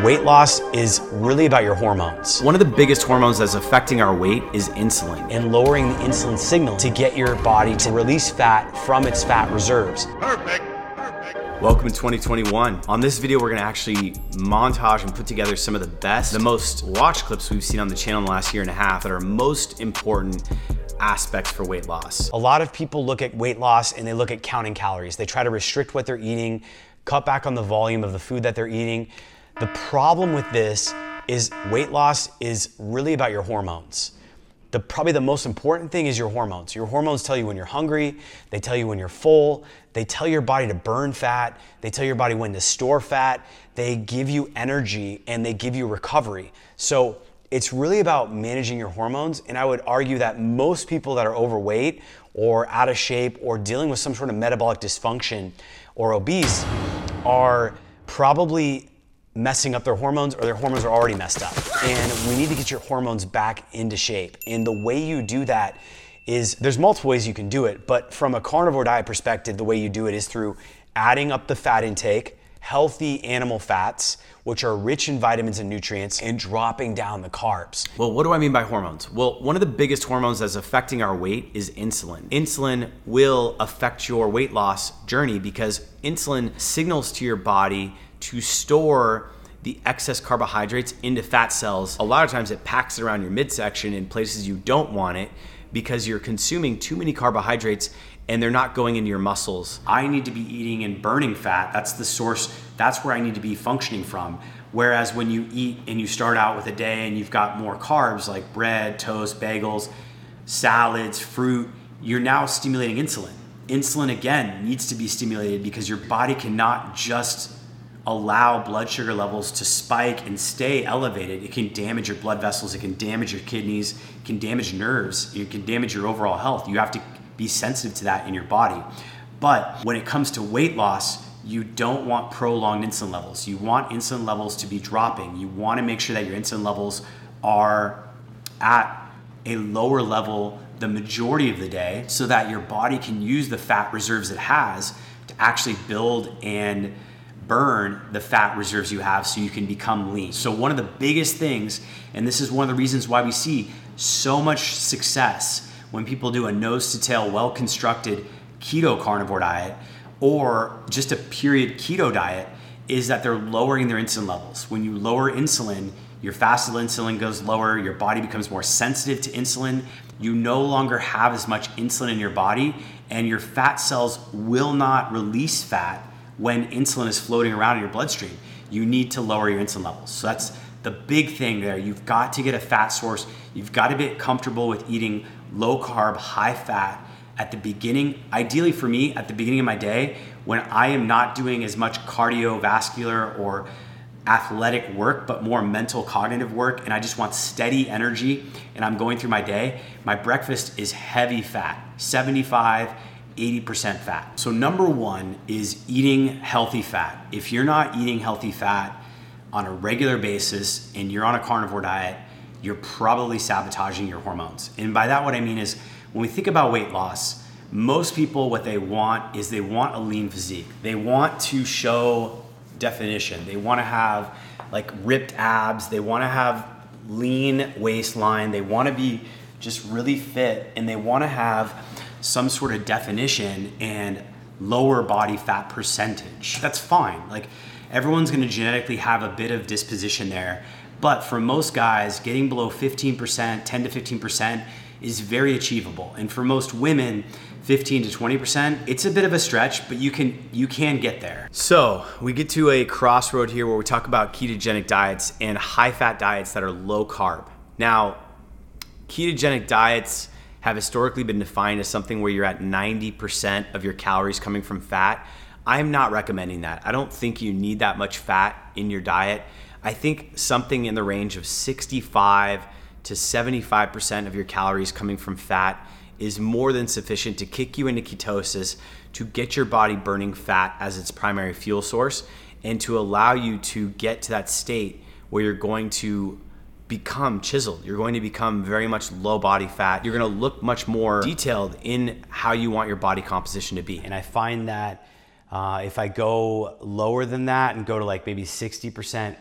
Weight loss is really about your hormones One of the biggest hormones that's affecting our weight is insulin. and lowering the insulin signal to get your body to release fat from its fat reserves. Perfect. Welcome to 2021. On this video, we're gonna actually montage and put together some of the best, the most watched clips we've seen on the channel in the last year and a half that are most important aspects for weight loss. A lot of people look at weight loss and they look at counting calories. They try to restrict what they're eating, cut back on the volume of the food that they're eating. The problem with this is weight loss is really about your hormones. The, probably the most important thing is your hormones. Your hormones tell you when you're hungry, they tell you when you're full, they tell your body to burn fat, they tell your body when to store fat, they give you energy and they give you recovery. So it's really about managing your hormones. And I would argue that most people that are overweight or out of shape or dealing with some sort of metabolic dysfunction or obese are probably messing up their hormones or their hormones are already messed up. And we need to get your hormones back into shape. And the way you do that is there's multiple ways you can do it, but from a carnivore diet perspective, the way you do it is through adding up the fat intake, healthy animal fats, which are rich in vitamins and nutrients, and dropping down the carbs. Well, what do I mean by hormones? Well, one of the biggest hormones that's affecting our weight is insulin. Insulin will affect your weight loss journey because insulin signals to your body to store the excess carbohydrates into fat cells. A lot of times it packs it around your midsection in places you don't want it because you're consuming too many carbohydrates and they're not going into your muscles. I need to be eating and burning fat. That's the source, that's where I need to be functioning from. Whereas when you eat and you start out with a day and you've got more carbs like bread, toast, bagels, salads, fruit, you're now stimulating insulin. Insulin again needs to be stimulated because your body cannot just allow blood sugar levels to spike and stay elevated. It can damage your blood vessels, it can damage your kidneys, it can damage nerves, it can damage your overall health. You have to be sensitive to that in your body. But when it comes to weight loss, you don't want prolonged insulin levels. You want insulin levels to be dropping. You want to make sure that your insulin levels are at a lower level the majority of the day so that your body can use the fat reserves it has to actually build and burn the fat reserves you have so you can become lean. So, one of the biggest things, and this is one of the reasons why we see so much success when people do a nose to tail, well constructed keto carnivore diet or just a period keto diet, is that they're lowering their insulin levels. When you lower insulin, your fasted insulin goes lower, your body becomes more sensitive to insulin, you no longer have as much insulin in your body, and your fat cells will not release fat when insulin is floating around in your bloodstream. You need to lower your insulin levels. So that's the big thing there. You've got to get a fat source. You've got to get comfortable with eating low carb, high fat at the beginning. Ideally for me, at the beginning of my day, when I am not doing as much cardiovascular or athletic work, but more mental cognitive work, and I just want steady energy and I'm going through my day, my breakfast is heavy fat, 75, 80% fat. So, number one is eating healthy fat. If you're not eating healthy fat on a regular basis and you're on a carnivore diet, you're probably sabotaging your hormones. And by that, what I mean is when we think about weight loss, most people, what they want is they want a lean physique. They want to show definition. They want to have like ripped abs. They want to have lean waistline. They want to be just really fit and they want to have some sort of definition and lower body fat percentage. That's fine. Like everyone's going to genetically have a bit of disposition there. But for most guys, getting below 15%, 10 to 15% is very achievable. And for most women, 15 to 20%, it's a bit of a stretch, but you can you can get there. So, we get to a crossroad here where we talk about ketogenic diets and high fat diets that are low carb. Now, ketogenic diets have historically been defined as something where you're at 90% of your calories coming from fat. I'm not recommending that. I don't think you need that much fat in your diet. I think something in the range of 65 to 75% of your calories coming from fat is more than sufficient to kick you into ketosis, to get your body burning fat as its primary fuel source, and to allow you to get to that state where you're going to become chiseled. You're going to become very much low body fat. You're going to look much more detailed in how you want your body composition to be. And I find that uh, if I go lower than that and go to like maybe 60%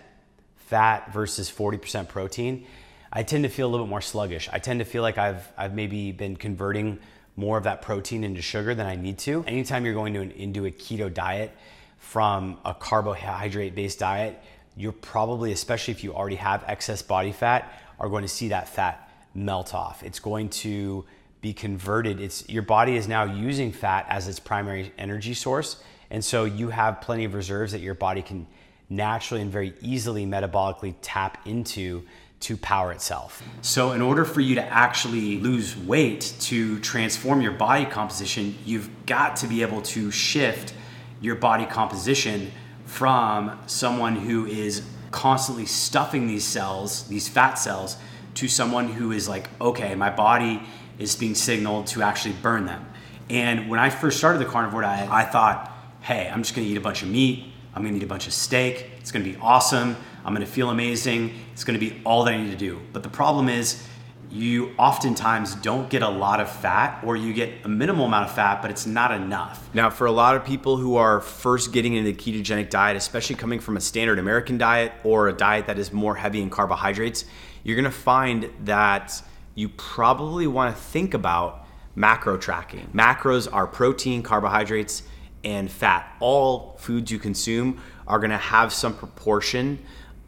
fat versus 40% protein, I tend to feel a little bit more sluggish. I tend to feel like I've, I've maybe been converting more of that protein into sugar than I need to. Anytime you're going to an, into a keto diet from a carbohydrate based diet, you're probably, especially if you already have excess body fat, are going to see that fat melt off. It's going to be converted. It's your body is now using fat as its primary energy source. And so you have plenty of reserves that your body can naturally and very easily metabolically tap into to power itself. So, in order for you to actually lose weight to transform your body composition, you've got to be able to shift your body composition from someone who is constantly stuffing these cells, these fat cells, to someone who is like, okay, my body is being signaled to actually burn them. And when I first started the carnivore diet, I thought, hey, I'm just gonna eat a bunch of meat, I'm gonna eat a bunch of steak, it's gonna be awesome, I'm gonna feel amazing, it's gonna be all that I need to do. But the problem is, you oftentimes don't get a lot of fat or you get a minimal amount of fat, but it's not enough. Now, for a lot of people who are first getting into the ketogenic diet, especially coming from a standard American diet or a diet that is more heavy in carbohydrates, you're gonna find that you probably wanna think about macro tracking. Macros are protein, carbohydrates, and fat. All foods you consume are gonna have some proportion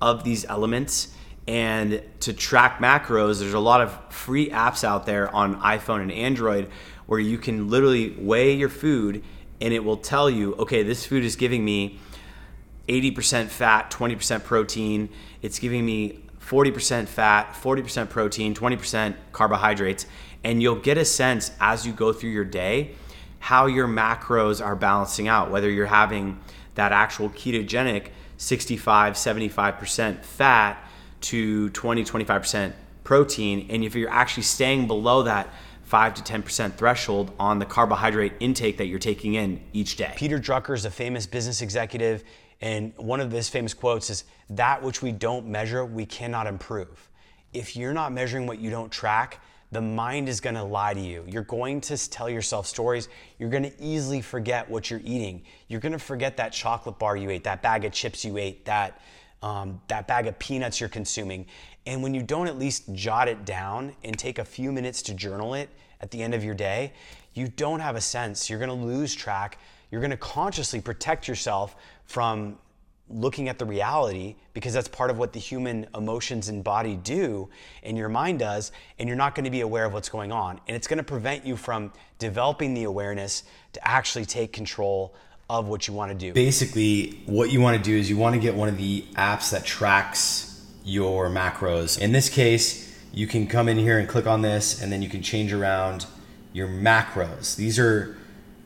of these elements and to track macros, there's a lot of free apps out there on iPhone and Android where you can literally weigh your food and it will tell you, okay, this food is giving me 80% fat, 20% protein. It's giving me 40% fat, 40% protein, 20% carbohydrates. And you'll get a sense as you go through your day how your macros are balancing out, whether you're having that actual ketogenic 65, 75% fat to 20, 25% protein. And if you're actually staying below that 5 to 10% threshold on the carbohydrate intake that you're taking in each day. Peter Drucker is a famous business executive, and one of his famous quotes is That which we don't measure, we cannot improve. If you're not measuring what you don't track, the mind is going to lie to you. You're going to tell yourself stories. You're going to easily forget what you're eating. You're going to forget that chocolate bar you ate, that bag of chips you ate, that um, that bag of peanuts you're consuming. And when you don't at least jot it down and take a few minutes to journal it at the end of your day, you don't have a sense. You're gonna lose track. You're gonna consciously protect yourself from looking at the reality because that's part of what the human emotions and body do and your mind does and you're not going to be aware of what's going on and it's going to prevent you from developing the awareness to actually take control of what you want to do. Basically, what you want to do is you want to get one of the apps that tracks your macros. In this case, you can come in here and click on this, and then you can change around your macros. These are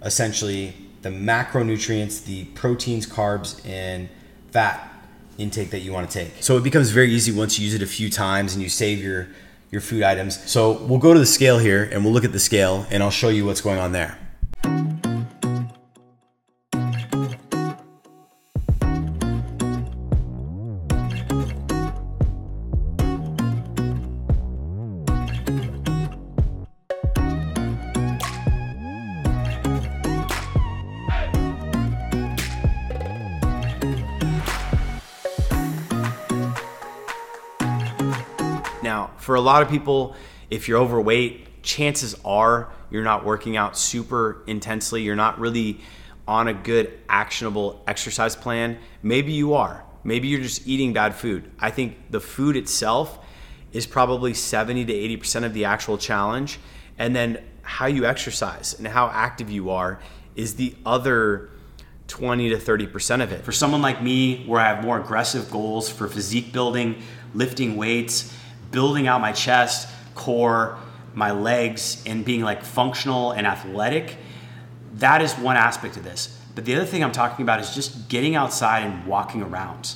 essentially the macronutrients, the proteins, carbs, and fat intake that you want to take. So it becomes very easy once you use it a few times and you save your your food items. So we'll go to the scale here and we'll look at the scale and I'll show you what's going on there. Now, for a lot of people, if you're overweight, chances are you're not working out super intensely. You're not really on a good, actionable exercise plan. Maybe you are. Maybe you're just eating bad food. I think the food itself is probably 70 to 80% of the actual challenge. And then how you exercise and how active you are is the other 20 to 30% of it. For someone like me, where I have more aggressive goals for physique building, lifting weights, building out my chest, core, my legs, and being like functional and athletic, that is one aspect of this. But the other thing I'm talking about is just getting outside and walking around.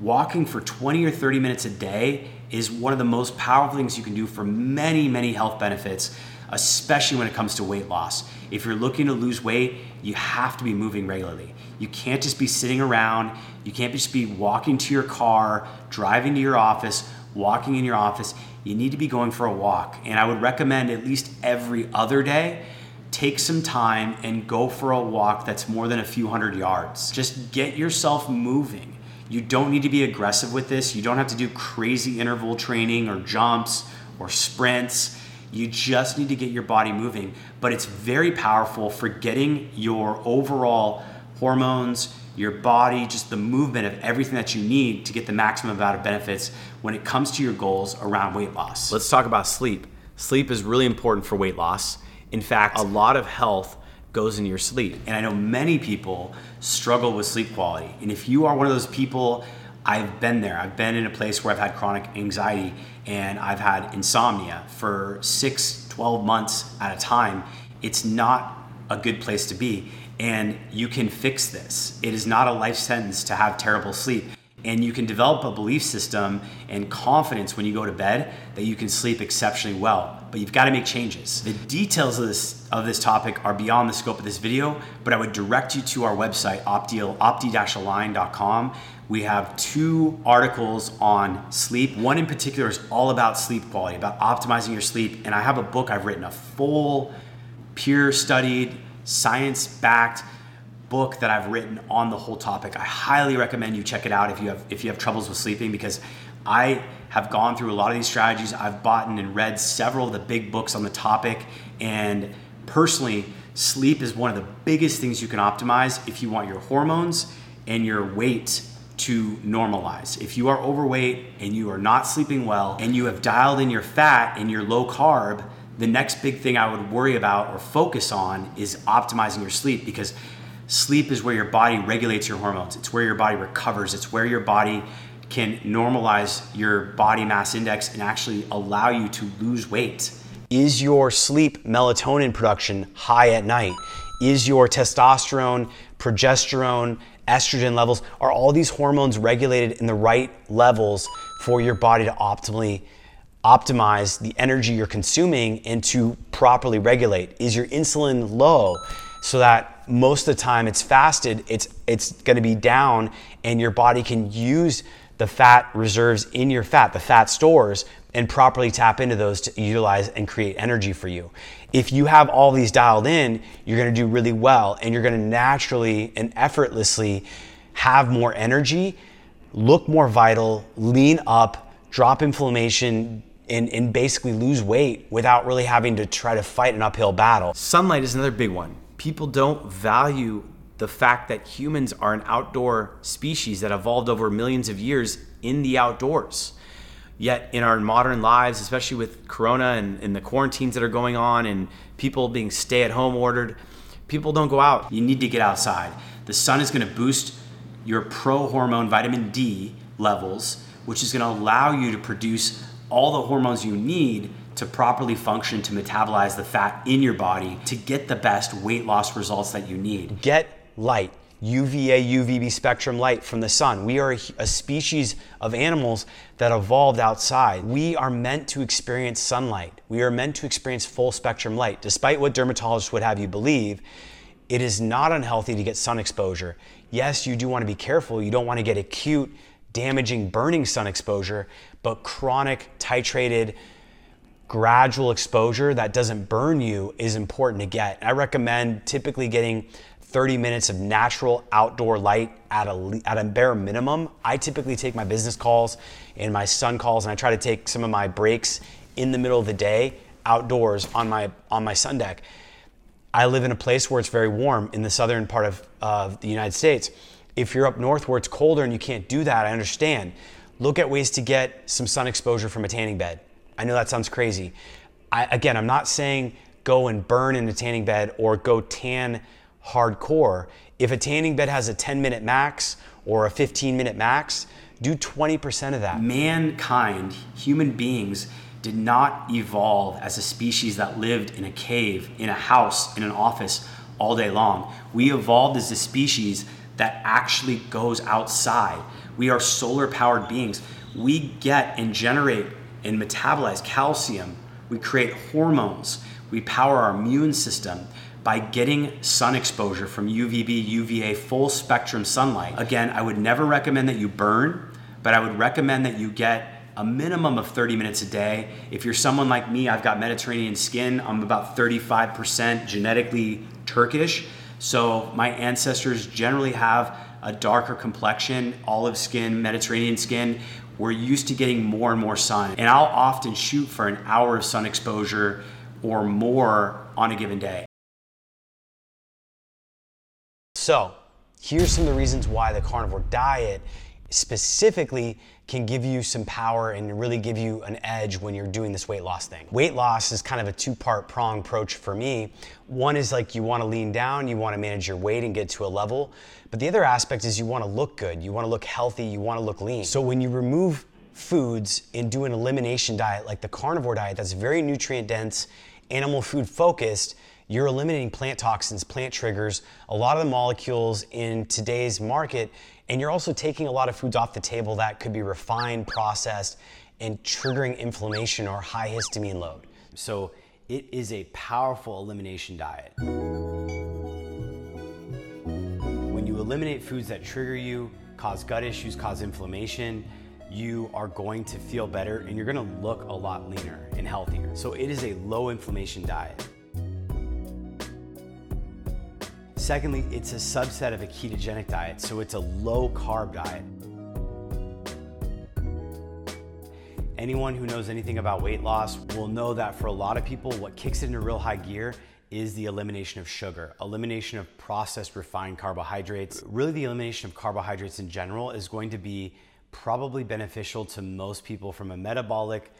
Walking for 20 or 30 minutes a day is one of the most powerful things you can do for many, many health benefits, especially when it comes to weight loss. If you're looking to lose weight, you have to be moving regularly. You can't just be sitting around, you can't just be walking to your car, driving to your office, walking in your office, you need to be going for a walk. And I would recommend at least every other day, take some time and go for a walk that's more than a few hundred yards. Just get yourself moving. You don't need to be aggressive with this. You don't have to do crazy interval training or jumps or sprints. You just need to get your body moving. But it's very powerful for getting your overall hormones, your body, just the movement of everything that you need to get the maximum amount of benefits when it comes to your goals around weight loss. Let's talk about sleep. Sleep is really important for weight loss. In fact, a lot of health goes into your sleep. And I know many people struggle with sleep quality. And if you are one of those people, I've been there. I've been in a place where I've had chronic anxiety and I've had insomnia for six, 12 months at a time. It's not a good place to be. And you can fix this. It is not a life sentence to have terrible sleep. And you can develop a belief system and confidence when you go to bed that you can sleep exceptionally well. But you've got to make changes. The details of this of this topic are beyond the scope of this video but i would direct you to our website opti opti-align.com we have two articles on sleep. One in particular is all about sleep quality about optimizing your sleep. And i have a book i've written a full peer studied science backed book that I've written on the whole topic. I highly recommend you check it out if you have if you have troubles with sleeping because I have gone through a lot of these strategies. I've bought and read several of the big books on the topic and personally sleep is one of the biggest things you can optimize if you want your hormones and your weight to normalize. If you are overweight and you are not sleeping well and you have dialed in your fat and your low carb, the next big thing I would worry about or focus on is optimizing your sleep because Sleep is where your body regulates your hormones. It's where your body recovers. It's where your body can normalize your body mass index and actually allow you to lose weight. Is your sleep melatonin production high at night? Is your testosterone, progesterone, estrogen levels, are all these hormones regulated in the right levels for your body to optimally optimize the energy you're consuming and to properly regulate? Is your insulin low so that most of the time it's fasted, it's it's going to be down, and your body can use the fat reserves in your fat, the fat stores, and properly tap into those to utilize and create energy for you. If you have all these dialed in, you're going to do really well, and you're going to naturally and effortlessly have more energy, look more vital, lean up, drop inflammation, and, and, basically lose weight without really having to try to fight an uphill battle. Sunlight is another big one people don't value the fact that humans are an outdoor species that evolved over millions of years in the outdoors. Yet, in our modern lives, especially with Corona and, and the quarantines that are going on and people being stay at home ordered, people don't go out. You need to get outside. The sun is going to boost your pro hormone vitamin D levels, which is going to allow you to produce all the hormones you need to properly function to metabolize the fat in your body to get the best weight loss results that you need. Get light. UVA, UVB spectrum light from the sun. We are a species of animals that evolved outside. We are meant to experience sunlight. We are meant to experience full spectrum light. Despite what dermatologists would have you believe, it is not unhealthy to get sun exposure. Yes, you do want to be careful. You don't want to get acute, damaging, burning sun exposure, but chronic, titrated, gradual exposure that doesn't burn you is important to get. I recommend typically getting 30 minutes of natural outdoor light at a, at a bare minimum. I typically take my business calls and my sun calls, and I try to take some of my breaks in the middle of the day outdoors on my on my sun deck. I live in a place where it's very warm in the southern part of uh, the United States. If you're up north where it's colder and you can't do that, I understand. Look at ways to get some sun exposure from a tanning bed. I know that sounds crazy. I, again, I'm not saying go and burn in a tanning bed or go tan hardcore. If a tanning bed has a 10 minute max or a 15 minute max, do 20% of that. Mankind, human beings, did not evolve as a species that lived in a cave, in a house, in an office all day long. We evolved as a species that actually goes outside. We are solar powered beings. We get and generate and metabolize calcium. We create hormones. We power our immune system by getting sun exposure from UVB, UVA, full spectrum sunlight. Again, I would never recommend that you burn, but I would recommend that you get a minimum of 30 minutes a day. If you're someone like me, I've got Mediterranean skin. I'm about 35% genetically Turkish. So my ancestors generally have a darker complexion, olive skin, Mediterranean skin, we're used to getting more and more sun. And I'll often shoot for an hour of sun exposure or more on a given day. So, here's some of the reasons why the carnivore diet specifically can give you some power and really give you an edge when you're doing this weight loss thing. Weight loss is kind of a two part prong approach for me. One is like you wanna lean down, you wanna manage your weight and get to a level. But the other aspect is you wanna look good, you wanna look healthy, you wanna look lean. So when you remove foods and do an elimination diet like the carnivore diet that's very nutrient dense, animal food focused, you're eliminating plant toxins, plant triggers, a lot of the molecules in today's market and you're also taking a lot of foods off the table that could be refined, processed, and triggering inflammation or high histamine load. So it is a powerful elimination diet. When you eliminate foods that trigger you, cause gut issues, cause inflammation, you are going to feel better and you're gonna look a lot leaner and healthier. So it is a low inflammation diet. Secondly, it's a subset of a ketogenic diet, so it's a low carb diet. Anyone who knows anything about weight loss will know that for a lot of people, what kicks it into real high gear is the elimination of sugar, elimination of processed refined carbohydrates. Really, the elimination of carbohydrates in general is going to be probably beneficial to most people from a metabolic,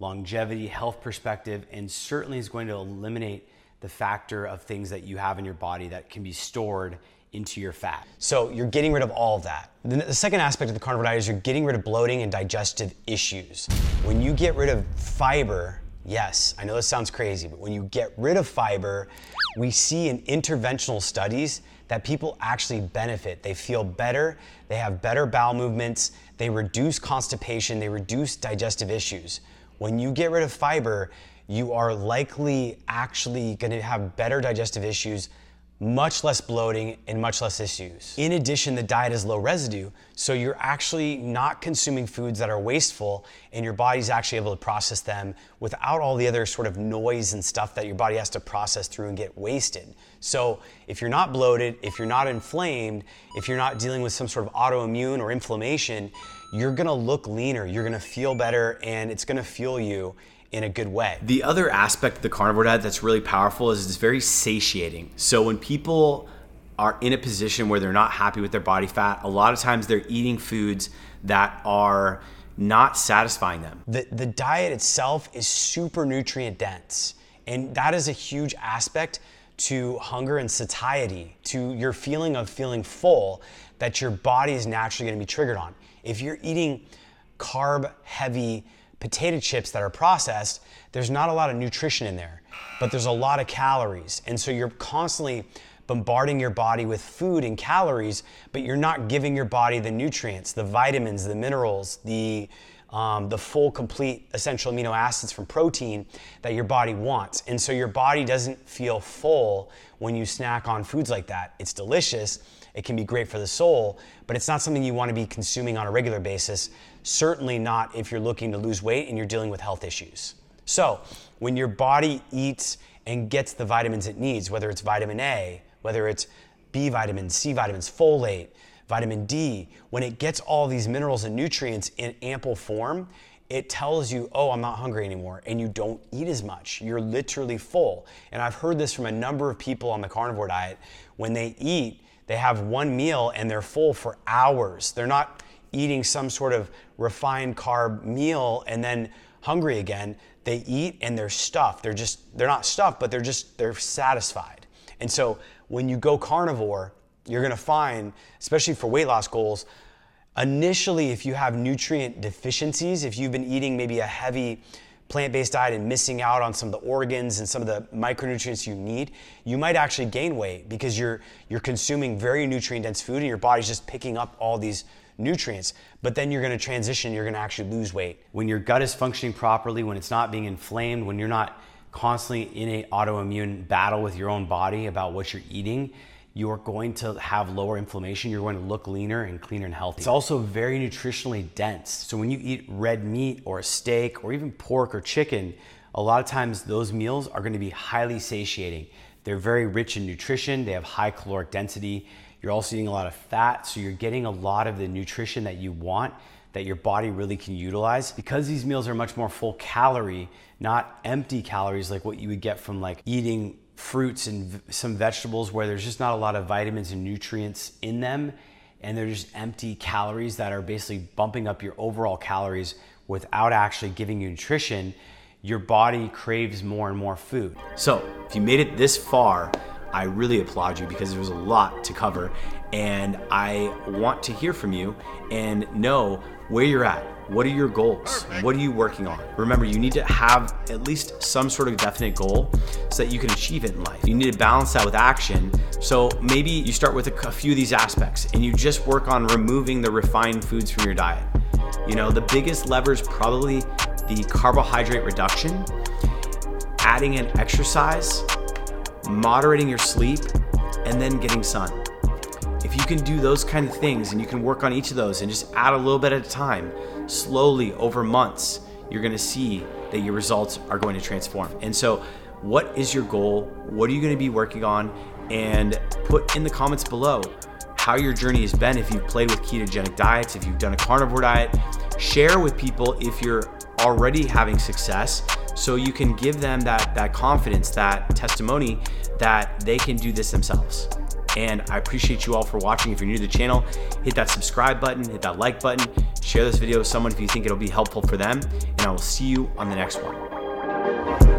longevity, health perspective, and certainly is going to eliminate the factor of things that you have in your body that can be stored into your fat. So you're getting rid of all of that. The second aspect of the carnivore diet is you're getting rid of bloating and digestive issues. When you get rid of fiber, yes, I know this sounds crazy, but when you get rid of fiber, we see in interventional studies that people actually benefit. They feel better, they have better bowel movements, they reduce constipation, they reduce digestive issues. When you get rid of fiber, you are likely actually going to have better digestive issues, much less bloating, and much less issues. In addition, the diet is low residue, so you're actually not consuming foods that are wasteful, and your body's actually able to process them without all the other sort of noise and stuff that your body has to process through and get wasted. So, if you're not bloated, if you're not inflamed, if you're not dealing with some sort of autoimmune or inflammation, you're gonna look leaner, you're gonna feel better, and it's gonna fuel you in a good way. The other aspect of the carnivore diet that's really powerful is it's very satiating. So when people are in a position where they're not happy with their body fat, a lot of times they're eating foods that are not satisfying them. The, the diet itself is super nutrient dense, and that is a huge aspect to hunger and satiety, to your feeling of feeling full that your body is naturally going to be triggered on. If you're eating carb heavy potato chips that are processed, there's not a lot of nutrition in there, but there's a lot of calories. And so you're constantly bombarding your body with food and calories, but you're not giving your body the nutrients, the vitamins, the minerals, the um, the full, complete essential amino acids from protein that your body wants. And so your body doesn't feel full when you snack on foods like that. It's delicious, it can be great for the soul, but it's not something you want to be consuming on a regular basis. Certainly not if you're looking to lose weight and you're dealing with health issues. So, when your body eats and gets the vitamins it needs, whether it's vitamin A, whether it's B vitamins, C vitamins, folate, vitamin D, when it gets all these minerals and nutrients in ample form, it tells you, oh, I'm not hungry anymore, and you don't eat as much. You're literally full. And I've heard this from a number of people on the carnivore diet. When they eat, they have one meal and they're full for hours. They're not eating some sort of refined carb meal and then hungry again. They eat and they're stuffed. They're just, they're not stuffed, but they're just, they're satisfied. And so when you go carnivore, you're gonna find, especially for weight loss goals, initially, if you have nutrient deficiencies, if you've been eating maybe a heavy plant-based diet and missing out on some of the organs and some of the micronutrients you need, you might actually gain weight because you're you're consuming very nutrient dense food and your body's just picking up all these nutrients. But then you're going to transition, you're going to actually lose weight. When your gut is functioning properly, when it's not being inflamed, when you're not constantly in an autoimmune battle with your own body about what you're eating, you're going to have lower inflammation. You're going to look leaner and cleaner and healthy. It's also very nutritionally dense. So when you eat red meat or a steak or even pork or chicken, a lot of times those meals are going to be highly satiating. They're very rich in nutrition, they have high caloric density. You're also eating a lot of fat, so you're getting a lot of the nutrition that you want that your body really can utilize. Because these meals are much more full calorie, not empty calories like what you would get from like eating fruits and some vegetables where there's just not a lot of vitamins and nutrients in them and they're just empty calories that are basically bumping up your overall calories without actually giving you nutrition, your body craves more and more food. So, if you made it this far, I really applaud you because there was a lot to cover and I want to hear from you and know where you're at. What are your goals? What are you working on? Remember, you need to have at least some sort of definite goal so that you can achieve it in life. You need to balance that with action. So maybe you start with a, few of these aspects and you just work on removing the refined foods from your diet. You know, the biggest lever is probably the carbohydrate reduction, adding in exercise, moderating your sleep, and then getting sun. If you can do those kind of things and you can work on each of those and just add a little bit at a time, slowly over months, you're gonna see that your results are going to transform. And so, what is your goal? What are you gonna be working on? And put in the comments below how your journey has been if you've played with ketogenic diets, if you've done a carnivore diet. Share with people if you're already having success so you can give them that, that confidence, that testimony that they can do this themselves. And I appreciate you all for watching. If you're new to the channel, hit that subscribe button, hit that like button, share this video with someone if you think it'll be helpful for them, and I will see you on the next one.